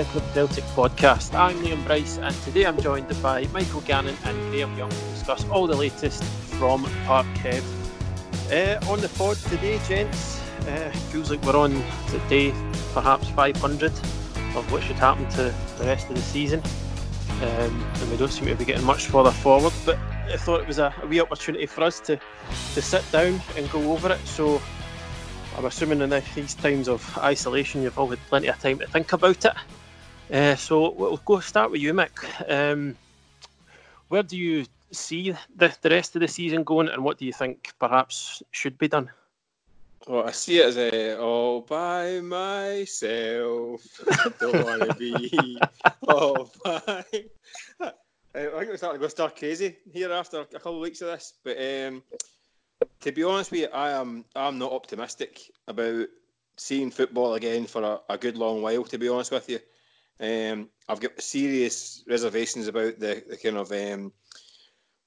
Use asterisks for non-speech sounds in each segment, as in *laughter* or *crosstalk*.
The Celtic podcast. I'm Liam Bryce, and today I'm joined by Michael Gannon and Graeme Young to discuss all the latest from Parkhead. Uh, on the pod today, gents, uh, feels like we're on the day perhaps 500 of what should happen to the rest of the season, um, and we don't seem to be getting much further forward. But I thought it was a, a wee opportunity for us to to sit down and go over it. So I'm assuming in these times of isolation, you've all had plenty of time to think about it. Uh, so we'll go start with you, Mick. Um, where do you see the, the rest of the season going, and what do you think perhaps should be done? Well, I see it as a all by myself. I Don't want to be *laughs* all by. *laughs* I think we're starting to go start crazy here after a couple of weeks of this. But um, to be honest with you, I am I'm not optimistic about seeing football again for a, a good long while. To be honest with you, um, I've got serious reservations about the, the kind of um,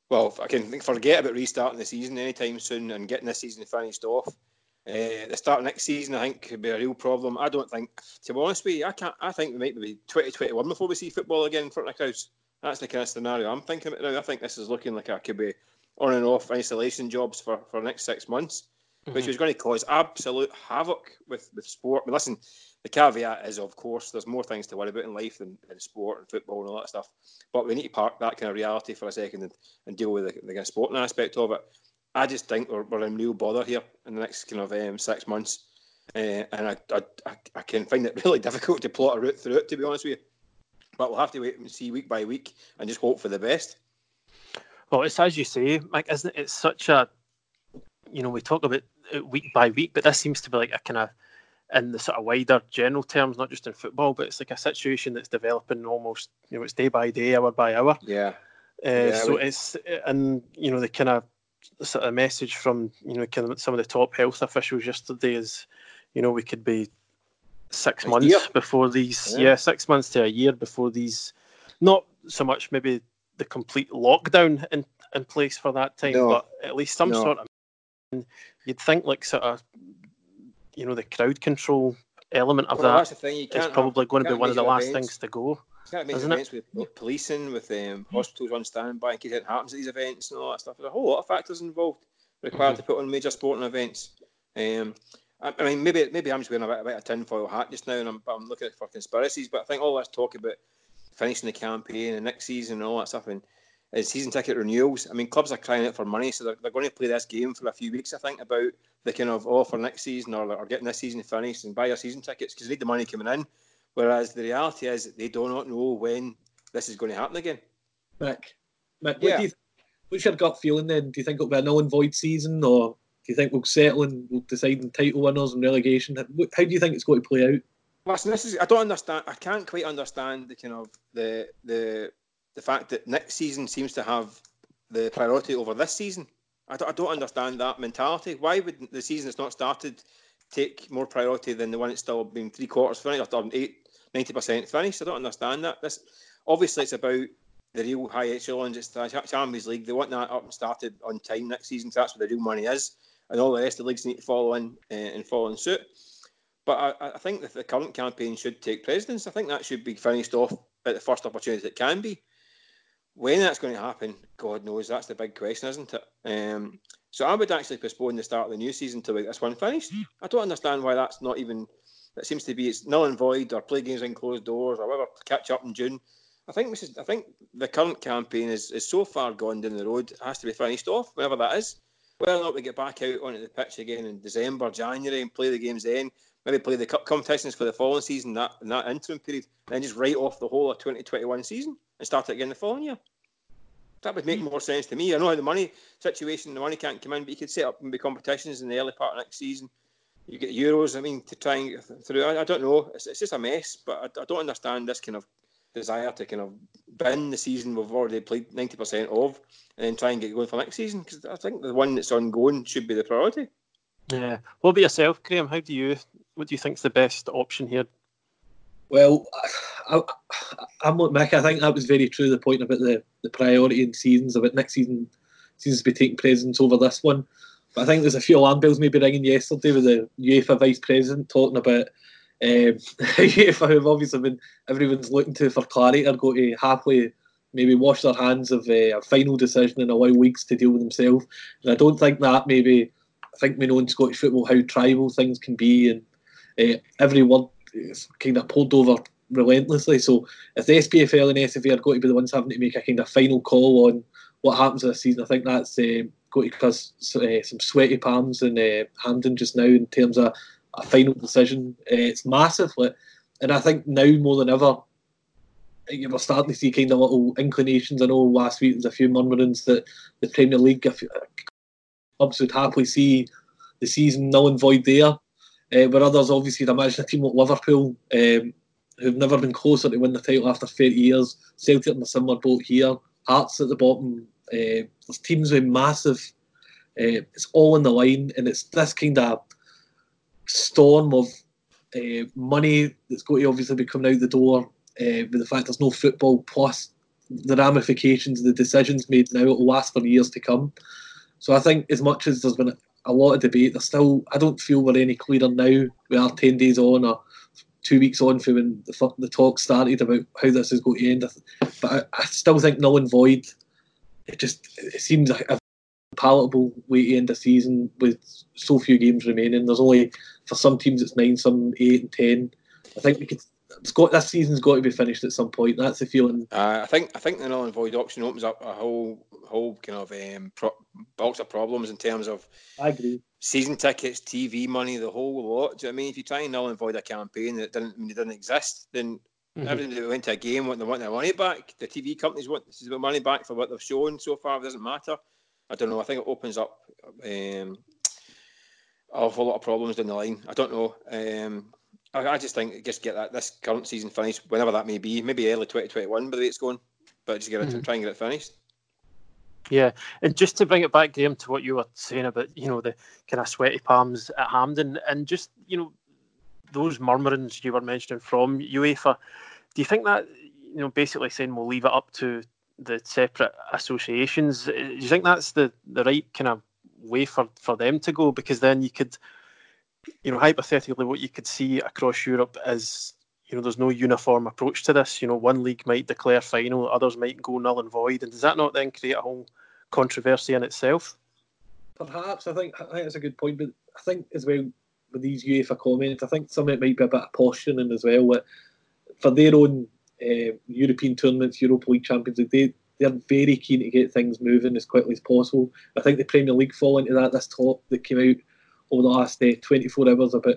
well, I can forget about restarting the season anytime soon and getting this season finished off. Uh, the start of next season, I think, could be a real problem. I don't think, to be honest with you, I can't. I think we might be 2021 before we see football again in front of the crowds. That's the kind of scenario I'm thinking about now. I think this is looking like a could be on and off isolation jobs for, for the next six months, mm-hmm. which is going to cause absolute havoc with, with sport. I mean, listen, the caveat is, of course, there's more things to worry about in life than, than sport and football and all that stuff. But we need to park that kind of reality for a second and, and deal with the, the kind of sporting aspect of it. I just think we're, we're in real bother here in the next kind of um, six months. Uh, and I, I, I can find it *laughs* really difficult to plot a route through it, to be honest with you. But we'll have to wait and see week by week and just hope for the best. Well, it's as you say, Mike, isn't it? It's such a, you know, we talk about week by week, but this seems to be like a kind of, in the sort of wider general terms, not just in football, but it's like a situation that's developing almost, you know, it's day by day, hour by hour. Yeah. Uh, yeah so we... it's, and, you know, the kind of sort of message from, you know, kind of some of the top health officials yesterday is, you know, we could be six a months year. before these, yeah. yeah, six months to a year before these, not so much maybe the complete lockdown in, in place for that time, no. but at least some no. sort of. You'd think like sort of, you know, the crowd control element of well, that is the thing. You can't it's probably have, going to be one of the last events. things to go. You can't make events it? with policing, with um, hospitals on standby in case it happens at these events and all that stuff. There's a whole lot of factors involved required mm-hmm. to put on major sporting events. Um, I, I, mean, maybe maybe I'm just wearing a bit, a bit of tinfoil hat just now, and I'm, I'm looking for conspiracies. But I think all this talk about finishing the campaign and next season and all that stuff and uh, season ticket renewals. I mean, clubs are crying out for money, so they're, they're going to play this game for a few weeks, I think, about the kind of oh for next season or, or getting this season finished and buy your season tickets because they need the money coming in. Whereas the reality is they do not know when this is going to happen again. Mick, Mick, yeah. do you, what's your gut feeling then? Do you think it'll be a null and void season, or do you think we'll settle and we'll decide on title winners and relegation? How do you think it's going to play out? Listen, this is I don't understand. I can't quite understand the kind of the the the fact that next season seems to have the priority over this season. I don't, I don't understand that mentality. Why would the season that's not started take more priority than the one that's still been three quarters finished or eight, 90% finished? I don't understand that. This obviously it's about the real high echelons. It's the Champions League. They want that up and started on time next season. So that's where the real money is, and all the rest of the leagues need to follow in uh, and follow in suit. But I, I think that the current campaign should take precedence. I think that should be finished off at the first opportunity it can be. When that's going to happen, God knows. That's the big question, isn't it? Um, so I would actually postpone the start of the new season to like this one finished. I don't understand why that's not even. That seems to be it's null and void, or play games in closed doors, or whatever. Catch up in June. I think this is. I think the current campaign is, is so far gone down the road. It has to be finished off, whatever that is. Whether or not we get back out onto the pitch again in December, January, and play the games then, maybe play the cup competitions for the following season, that in that interim period, then just write off the whole of 2021 season and start it again the following year. That would make hmm. more sense to me. I know how the money situation, the money can't come in, but you could set up maybe competitions in the early part of next season. You get Euros, I mean, to try and get through. I, I don't know. It's, it's, just a mess, but I, I, don't understand this kind of desire to kind of bin the season we've already played 90% of and then try and get going for next season because I think the one that's ongoing should be the priority. Yeah. What about yourself, Graeme? How do you, what do you think is the best option here? Well, I, am with Mick. I think that was very true. The point about the, the priority in seasons, about next season seems to be taking precedence over this one. But I think there's a few alarm bells maybe ringing yesterday with the UEFA vice president talking about um, *laughs* UEFA, who've obviously been everyone's looking to for clarity, are going to happily maybe wash their hands of uh, a final decision and allow weeks to deal with themselves. And I don't think that maybe. I think we know in Scottish football how tribal things can be, and uh, every word is kind of pulled over relentlessly. So if the SPFL and SFA are going to be the ones having to make a kind of final call on what happens this season, I think that's uh, going to cause uh, some sweaty palms in uh, Hampden just now in terms of a final decision. Uh, it's massive, and I think now more than ever, you are starting to see kind of little inclinations. I know last week there's a few murmurings that the Premier League clubs would happily see the season null and void there. Uh, but others, obviously, imagine a team like Liverpool, um, who've never been closer to win the title after 30 years. Celtic in a similar boat here. Hearts at the bottom. Uh, there's teams with massive. Uh, it's all in the line, and it's this kind of storm of uh, money that's going to obviously be coming out the door uh, with the fact there's no football, plus the ramifications, of the decisions made now, it will last for years to come. So I think as much as there's been a lot of debate. There's still, I don't feel we're any clearer now. We are 10 days on or two weeks on from when the, the talk started about how this is going to end. But I, I still think null and void, it just it seems a palatable way to end the season with so few games remaining. There's only, for some teams, it's nine, some eight and ten. I think we could got this season's got to be finished at some point. That's the feeling. Uh, I think I think the null and void option opens up a whole whole kind of um, pro- box of problems in terms of. I agree. Season tickets, TV money, the whole lot. Do you know I mean if you try and null and void a campaign that didn't I mean, it didn't exist, then mm-hmm. everything that went to a game want they want their money back. The TV companies want this is money back for what they've shown so far. It doesn't matter. I don't know. I think it opens up um, awful lot of problems down the line. I don't know. Um, I, I just think just get that this current season finished, whenever that may be, maybe early 2021 by the way it's going, but just get it, mm-hmm. try and get it finished. Yeah, and just to bring it back, Graeme, to what you were saying about you know the kind of sweaty palms at Hampden, and just you know those murmurings you were mentioning from UEFA. Do you think that you know basically saying we'll leave it up to the separate associations? Do you think that's the the right kind of way for for them to go? Because then you could you know, hypothetically, what you could see across Europe is, you know, there's no uniform approach to this. You know, one league might declare final, others might go null and void, and does that not then create a whole controversy in itself? Perhaps I think I think that's a good point, but I think as well with these UEFA comments, I think some of it might be a bit of posturing as well. That for their own uh, European tournaments, Europa League Champions League, they they're very keen to get things moving as quickly as possible. I think the Premier League fall into that. This talk that came out over the last uh, 24 hours about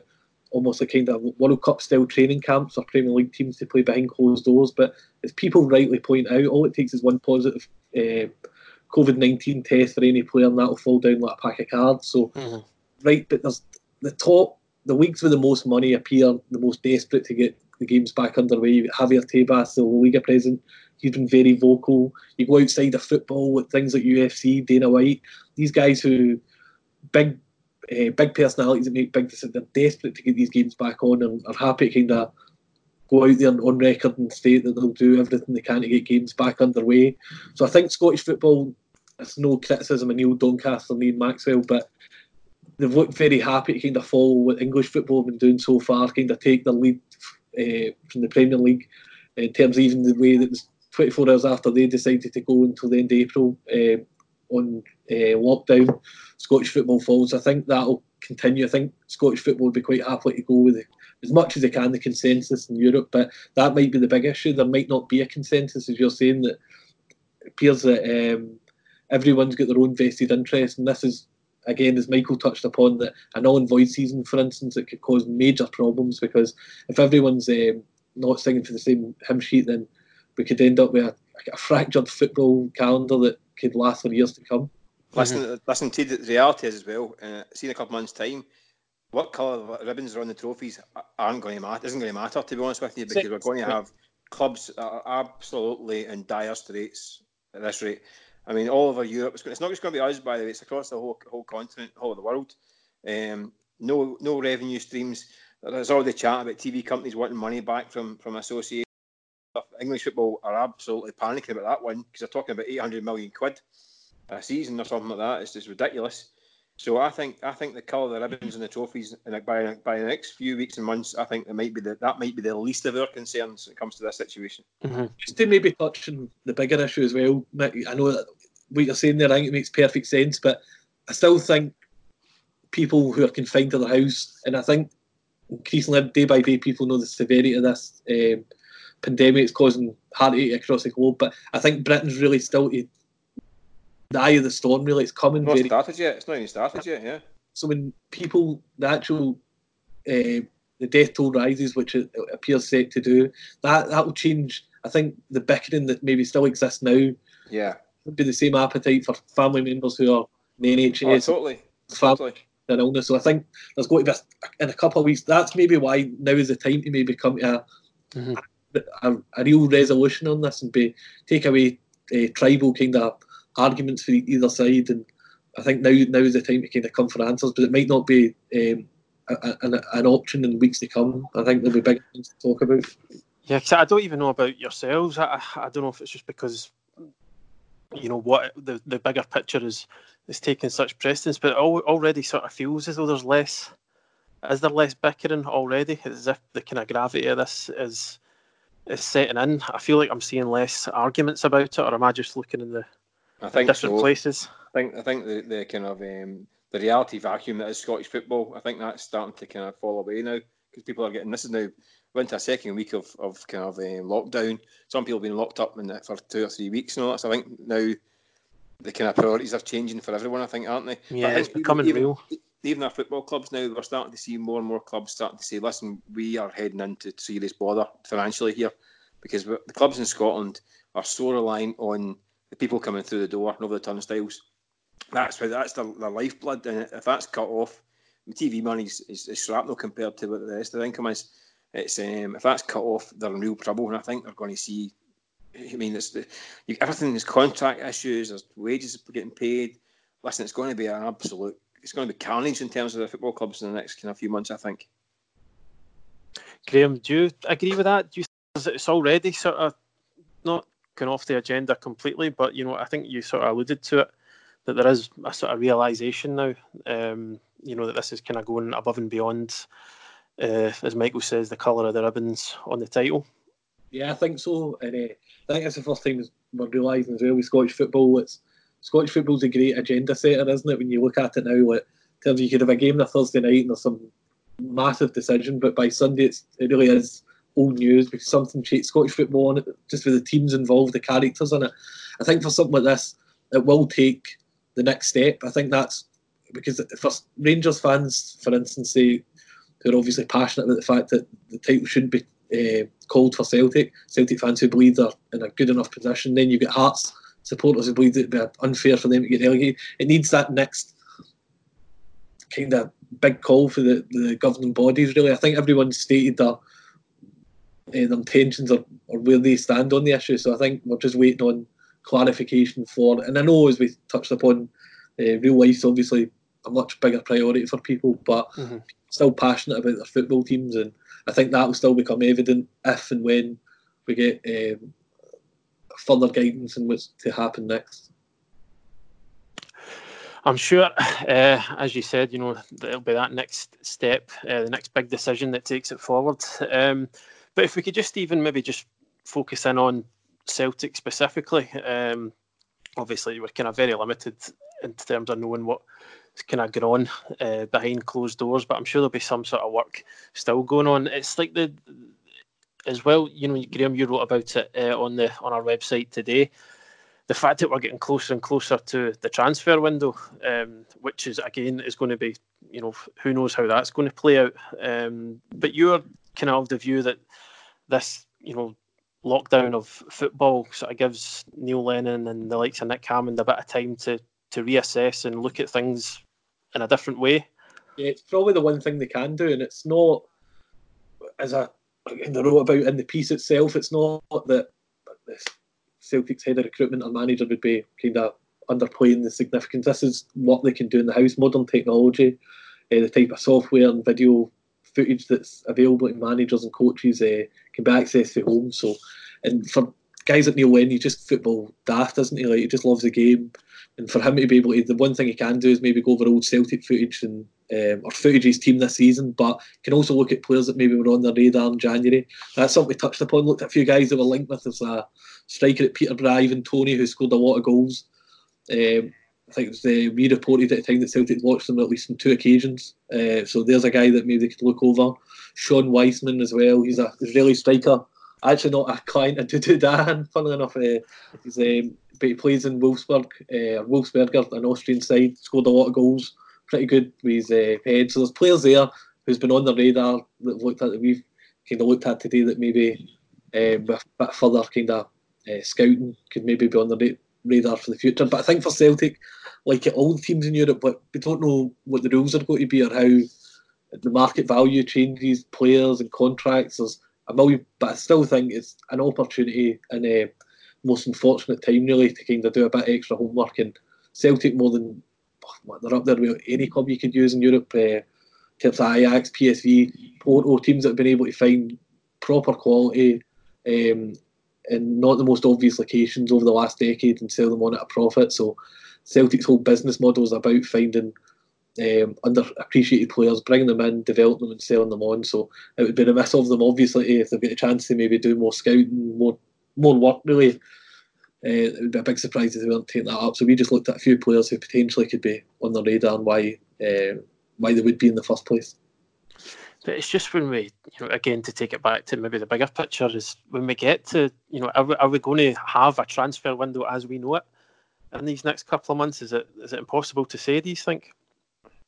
almost a kind of World Cup style training camps or Premier League teams to play behind closed doors. But as people rightly point out, all it takes is one positive uh, COVID 19 test for any player, and that'll fall down like a pack of cards. So, mm-hmm. right, but there's the top, the leagues with the most money appear the most desperate to get the games back underway. Javier Tebas, the Liga president, he's been very vocal. You go outside of football with things like UFC, Dana White, these guys who big uh, big personalities that make big decisions. They're desperate to get these games back on and are happy to kind of go out there on record and state that they'll do everything they can to get games back underway. So I think Scottish football, it's no criticism of Neil Doncaster and Ian Maxwell, but they've looked very happy to kind of follow what English football have been doing so far, kind of take the lead uh, from the Premier League in terms of even the way that was 24 hours after they decided to go until the end of April. Uh, on uh, lockdown, Scottish football falls. I think that'll continue. I think Scottish football will be quite happy to go with it as much as they can the consensus in Europe, but that might be the big issue. There might not be a consensus, as you're saying, that appears that um, everyone's got their own vested interest, and this is again, as Michael touched upon, that a non void season, for instance, it could cause major problems because if everyone's um, not singing for the same hymn sheet, then we could end up with a, a fractured football calendar that could last for years to come. Listen, mm-hmm. listen to the reality is as well. Uh, see in a couple months' time, what colour ribbons are on the trophies aren't going to matter. Isn't going to matter to be honest with you because we're going to have clubs that are absolutely in dire straits at this rate. I mean, all over Europe. It's, not just going to be us, by the way. It's across the whole whole continent, whole of the world. Um, no no revenue streams. There's all the chat about TV companies wanting money back from from associations. English football are absolutely panicking about that one because they're talking about 800 million quid a season or something like that. It's just ridiculous. So I think I think the colour of the ribbons and the trophies, and by by the next few weeks and months, I think that might be the, that might be the least of our concerns when it comes to this situation. Mm-hmm. Just to maybe touch on the bigger issue as well. I know that what you're saying there, I think it makes perfect sense, but I still think people who are confined to their house, and I think increasingly day by day, people know the severity of this um, pandemic. It's causing heartache across the globe, but I think Britain's really still to the eye of the storm. Really, it's coming. Not very... started yet. It's not even started yet. Yeah. So when people, the actual, uh, the death toll rises, which it appears set to do, that that will change. I think the bickering that maybe still exists now. Yeah. Would be the same appetite for family members who are in the NHS. Oh, totally. Totally. An illness. So I think there's going to be a, in a couple of weeks. That's maybe why now is the time to maybe come to a, mm-hmm. A, a, a, real resolution on this and be take away uh, tribal kind of arguments for either side, and I think now now is the time to kind of come for answers. But it might not be um, a, an, an option in weeks to come. I think there'll be big things to talk about. Yeah, I don't even know about yourselves. I, I don't know if it's just because you know what the the bigger picture is is taking such precedence, but it already sort of feels as though there's less. Is there less bickering already? As if the kind of gravity of this is is setting in. I feel like I'm seeing less arguments about it, or am I just looking in the I think different so. places. I think I think the, the kind of um, the reality vacuum that is Scottish football. I think that's starting to kind of fall away now because people are getting this is now went to a second week of, of kind of um, lockdown. Some people have been locked up in for two or three weeks and all that. So I think now the kind of priorities are changing for everyone. I think, aren't they? Yeah, it's becoming even, real. Even our football clubs now, we're starting to see more and more clubs starting to say, "Listen, we are heading into serious bother financially here," because the clubs in Scotland are so reliant on the people coming through the door and over the turnstiles. That's that's the, the lifeblood, and if that's cut off, the TV money is, is, is shrapnel compared to what the rest of the income is. It's um, if that's cut off, they're in real trouble, and I think they're going to see. I mean, it's the you, everything is contract issues. There's wages getting paid. Listen, it's going to be an absolute. It's going to be carnage in terms of the football clubs in the next kind of few months. I think. Graeme, do you agree with that? Do you think it's already sort of not gone off the agenda completely, but you know, I think you sort of alluded to it that there is a sort of realization now, um, you know, that this is kind of going above and beyond, uh, as Michael says, the colour of the ribbons on the title. Yeah, I think so, and uh, I think it's the first time we're realising as well with Scottish football. It's Scottish football's a great agenda setter, isn't it? When you look at it now, like, tells you could have a game on a Thursday night and there's some massive decision, but by Sunday it's, it really is old news because something changed Scottish football on it, just with the teams involved, the characters in it. I think for something like this, it will take the next step. I think that's because for Rangers fans, for instance, are obviously passionate about the fact that the title shouldn't be uh, called for Celtic. Celtic fans who believe they're in a good enough position. Then you get Hearts supporters who believe it'd be unfair for them to get relegated. It needs that next kind of big call for the, the governing bodies. Really, I think everyone's stated that uh, their intentions or, or where they stand on the issue. So I think we're just waiting on clarification for. And I know as we touched upon, uh, real life's obviously a much bigger priority for people, but mm-hmm. still passionate about their football teams, and I think that will still become evident if and when we get um, further guidance on what's to happen next. I'm sure, uh, as you said, you know, it'll be that next step, uh, the next big decision that takes it forward. Um, but if we could just even maybe just focus in on Celtic specifically, um, obviously we're kind of very limited in terms of knowing what kind of going on uh, behind closed doors, but I'm sure there'll be some sort of work still going on. It's like the as well, you know, Graeme, you wrote about it uh, on the on our website today. the fact that we're getting closer and closer to the transfer window, um, which is again is going to be, you know, who knows how that's going to play out. Um, but you're kind of the view that this, you know, lockdown of football sort of gives Neil Lennon and the likes of Nick Hammond a bit of time to to reassess and look at things in a different way. Yeah, it's probably the one thing they can do, and it's not as a in I wrote about in the piece itself. It's not that Celtic's head of recruitment or manager would be kind of underplaying the significance. This is what they can do in the house. Modern technology, uh, the type of software and video footage that's available to managers and coaches uh, can be accessed at home. So, and for guys like Neil Lennon, he's just football daft, isn't he? Like he just loves the game, and for him to be able to, the one thing he can do is maybe go over old Celtic footage and um, or footage his team this season, but can also look at players that maybe were on their radar in January. That's something we touched upon. Looked at a few guys that were linked with as a striker at Peterborough, Ivan Toney, who scored a lot of goals. Um, I think it was uh, we reported at the time that Celtic watched them at least on two occasions. Uh, so there's a guy that maybe they could look over. Shon Weissman as well. He's a Israeli striker. Actually, not a client of *laughs* Dan, funnily enough. Uh, he's, um, but he plays in Wolfsburg, uh, Wolfsberger, an Austrian side. Scored a lot of goals. Pretty good with uh, head. So there's players there who's been on the radar that looked at that we've kind of looked at today that maybe uh, with a bit further kind of uh, scouting could maybe be on the radar for the future. But I think for Celtic, like all teams in Europe, but we don't know what the rules are going to be or how the market value changes, players and contracts. There's a million, but I still think it's an opportunity and a most unfortunate time really to kind of do a bit extra homework. And Celtic more than they're up there with any club you could use in Europe. Uh, terms of Ajax, PSV, Porto, teams that have been able to find proper quality um, in not the most obvious locations over the last decade and sell them on at a profit. So Celtic's whole business model is about finding um, underappreciated players, bringing them in, developing them, and selling them on. So it would be remiss of them, obviously, if they've got a chance to maybe do more scouting, more more work. Really, it would be a big surprise if they weren't taking that up. So we just looked at a few players who potentially could be on the radar and why uh, why they would be in the first place. But it's just when we, you know, again to take it back to maybe the bigger picture is when we get to, you know, are we, are we going to have a transfer window as we know it in these next couple of months? Is it is it impossible to say? Do you think?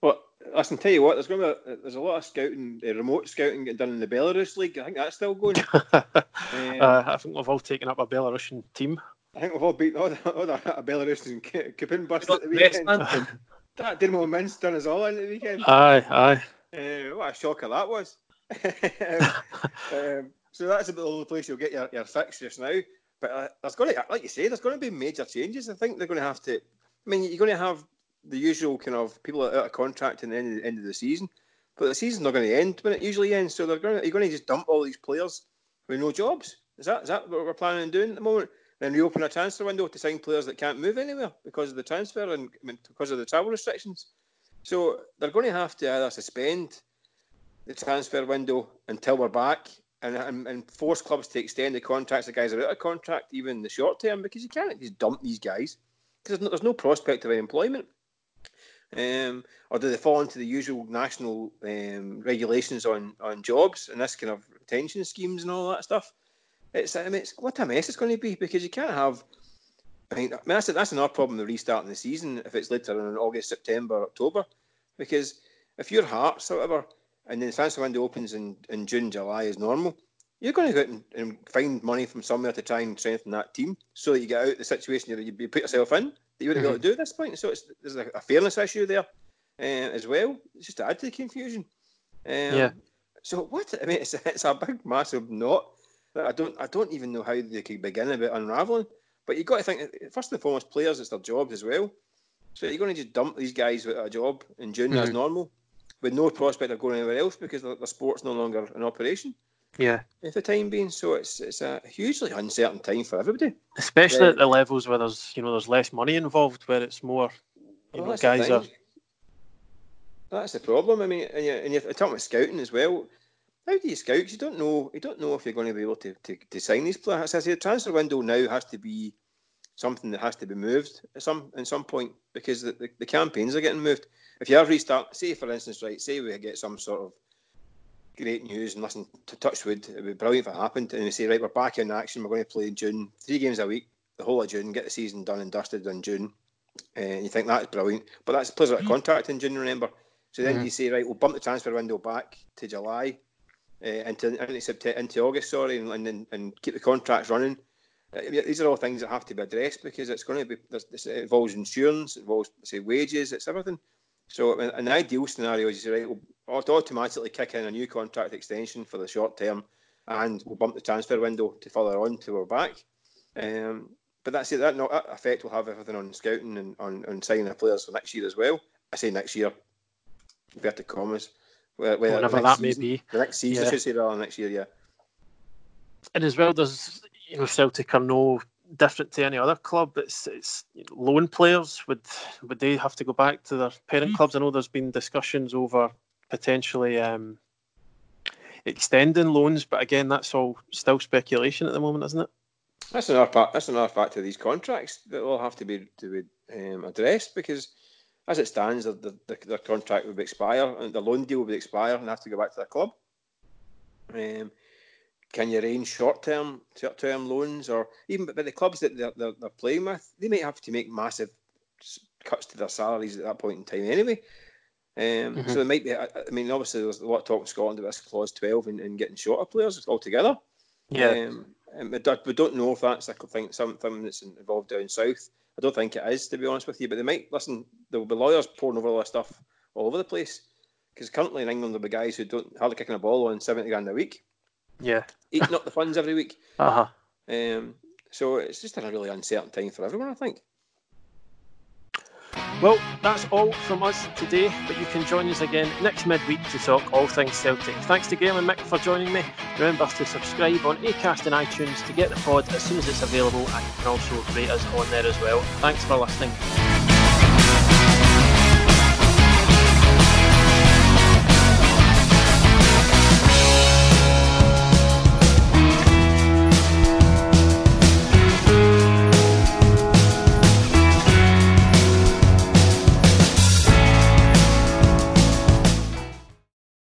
Well, I can tell you what, there's going to be a, there's a lot of scouting, uh, remote scouting getting done in the Belarus league. I think that's still going. *laughs* um, uh, I think we've all taken up a Belarusian team. I think we've all beaten all the, all the *laughs* Belarusian Kupin bust at the weekend. *laughs* that Dinamo Minsk done us all in the weekend. Aye, aye. Uh, what a shocker that was. *laughs* um, um, so that's about the only place you'll get your, your fix just now. But uh, there's going to, like you say, there's going to be major changes. I think they're going to have to. I mean, you're going to have the usual kind of people out of contract in the end, the end of the season, but the season's not going to end when it usually ends. So they're going to, you're going to just dump all these players with no jobs. Is that is that what we're planning on doing at the moment? Then reopen a transfer window to sign players that can't move anywhere because of the transfer and because of the travel restrictions. So they're going to have to either suspend the transfer window until we're back and, and, and force clubs to extend the contracts the guys are out of contract even in the short term because you can't just dump these guys because there's no, there's no prospect of employment. Um, or do they fall into the usual national um, regulations on, on jobs and this kind of retention schemes and all that stuff? It's I mean, it's what a mess it's going to be because you can't have I mean, I mean that's, that's another problem the restarting the season if it's later in August, September, October. Because if your Hearts, however, and then the transfer window opens in, in June, July as normal, you're going to go out and, and, find money from somewhere to try and strengthen that team so that you get out of the situation you, you put yourself in that you wouldn't mm-hmm. be able to do at this point. So there's a, a, fairness issue there uh, as well. It's just to add to the confusion. Um, yeah. So what? I mean, it's, it's a big, massive knot I don't I don't even know how they could begin about unraveling. But you've got to think, first and foremost, players, it's their jobs as well. So you're going to just dump these guys with a job in June mm-hmm. as normal, with no prospect of going anywhere else because the, the sport's no longer in operation. Yeah. At the time being, so it's it's a hugely uncertain time for everybody. Especially at the levels where there's you know there's less money involved, where it's more you well, know guys are. That's the problem. I mean, and you're, and you're talking about scouting as well how do you scout? You don't know. You don't know if you're going to be able to, to, to sign these players. As I say, the transfer window now has to be something that has to be moved at some in some point because the, the, the campaigns are getting moved. If you have restart, say for instance, right, say we get some sort of great news and listen to Touchwood, it would be brilliant if it happened. And we say, right, we're back in action. We're going to play in June, three games a week. the whole of June, get the season done and dusted in June. And you think that's brilliant, but that's players out of contract in June. Remember, so then Mhm. you say right, we'll bump the transfer window back to July, uh, into into September, into August, sorry, and and, and keep the contracts running. Uh, these are all things that have to be addressed because it's going to be this- involves insurance, it involves say wages, it's everything. So an ideal scenario is right, we'll automatically kick in a new contract extension for the short term, and we'll bump the transfer window to further on to we're back. Um, but that's it. That, not, that effect will have everything on scouting and on, on signing the players for next year as well. I say next year, inverted commas. Whether, whether Whenever the next that may be. The next season, Yeah. I should say, rather next year, yeah. And as well, there's you know Celtic are no different to any other club. It's it's loan players would would they have to go back to their parent clubs? I know there's been discussions over potentially um, extending loans, but again, that's all still speculation at the moment, isn't it? That's another part. That's another factor of these contracts that will have to be to be um, addressed because, as it stands, the, the, the, their contract would expire and the loan deal would expire and have to go back to their club. Um, can you arrange short-term, short-term loans, or even but the clubs that they're, they're, they're playing with, they might have to make massive cuts to their salaries at that point in time anyway. Um, Mhm. So there might be. I, I mean, obviously, there's a lot of talk in Scotland about this clause twelve and, and getting shorter players altogether. Um, and we, don't, we don't know if that's think something that's involved down south. I don't think it is, to be honest with you. But they might listen. There will be lawyers pouring over all this stuff all over the place. Because currently in England, there'll be guys who don't hardly kicking a ball on seventy grand a week, Yeah. eating up the funds every week. *laughs* Uh huh. Um, so it's just a really uncertain time for everyone, I think. Well, that's all from us today, but you can join us again next midweek to talk all things Celtic. Thanks to Gail and Mick for joining me. Remember to subscribe on Acast and iTunes to get the pod as soon as it's available, and you can also rate us on there as well. Thanks for listening.